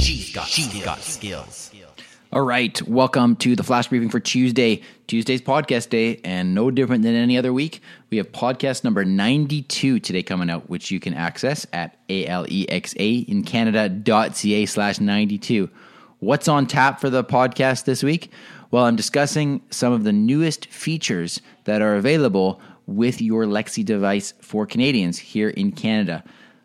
She's got, she's got skills. All right, welcome to the flash briefing for Tuesday. Tuesday's podcast day, and no different than any other week. We have podcast number 92 today coming out, which you can access at alexa in Canada.ca slash 92. What's on tap for the podcast this week? Well, I'm discussing some of the newest features that are available with your Alexa device for Canadians here in Canada.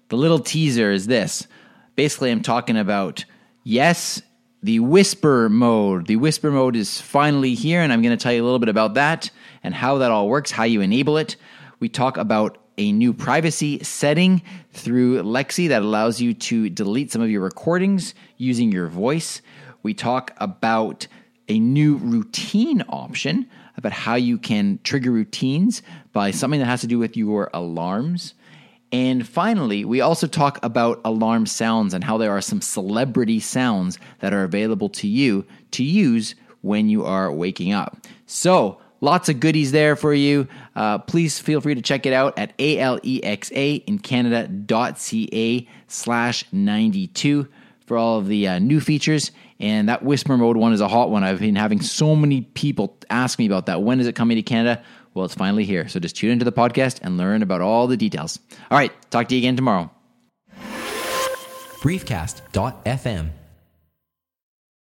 The little teaser is this. Basically, I'm talking about yes, the whisper mode. The whisper mode is finally here, and I'm going to tell you a little bit about that and how that all works, how you enable it. We talk about a new privacy setting through Alexa that allows you to delete some of your recordings using your voice. We talk about a new routine option about how you can trigger routines by something that has to do with your alarms. And finally, we also talk about alarm sounds and how there are some celebrity sounds that are available to you to use when you are waking up. So, lots of goodies there for you. Uh, please feel free to check it out at alexa in canada.ca slash 92 for all of the uh, new features. And that whisper mode one is a hot one. I've been having so many people ask me about that. When is it coming to Canada? Well, it's finally here. So just tune into the podcast and learn about all the details. All right, talk to you again tomorrow. Briefcast.fm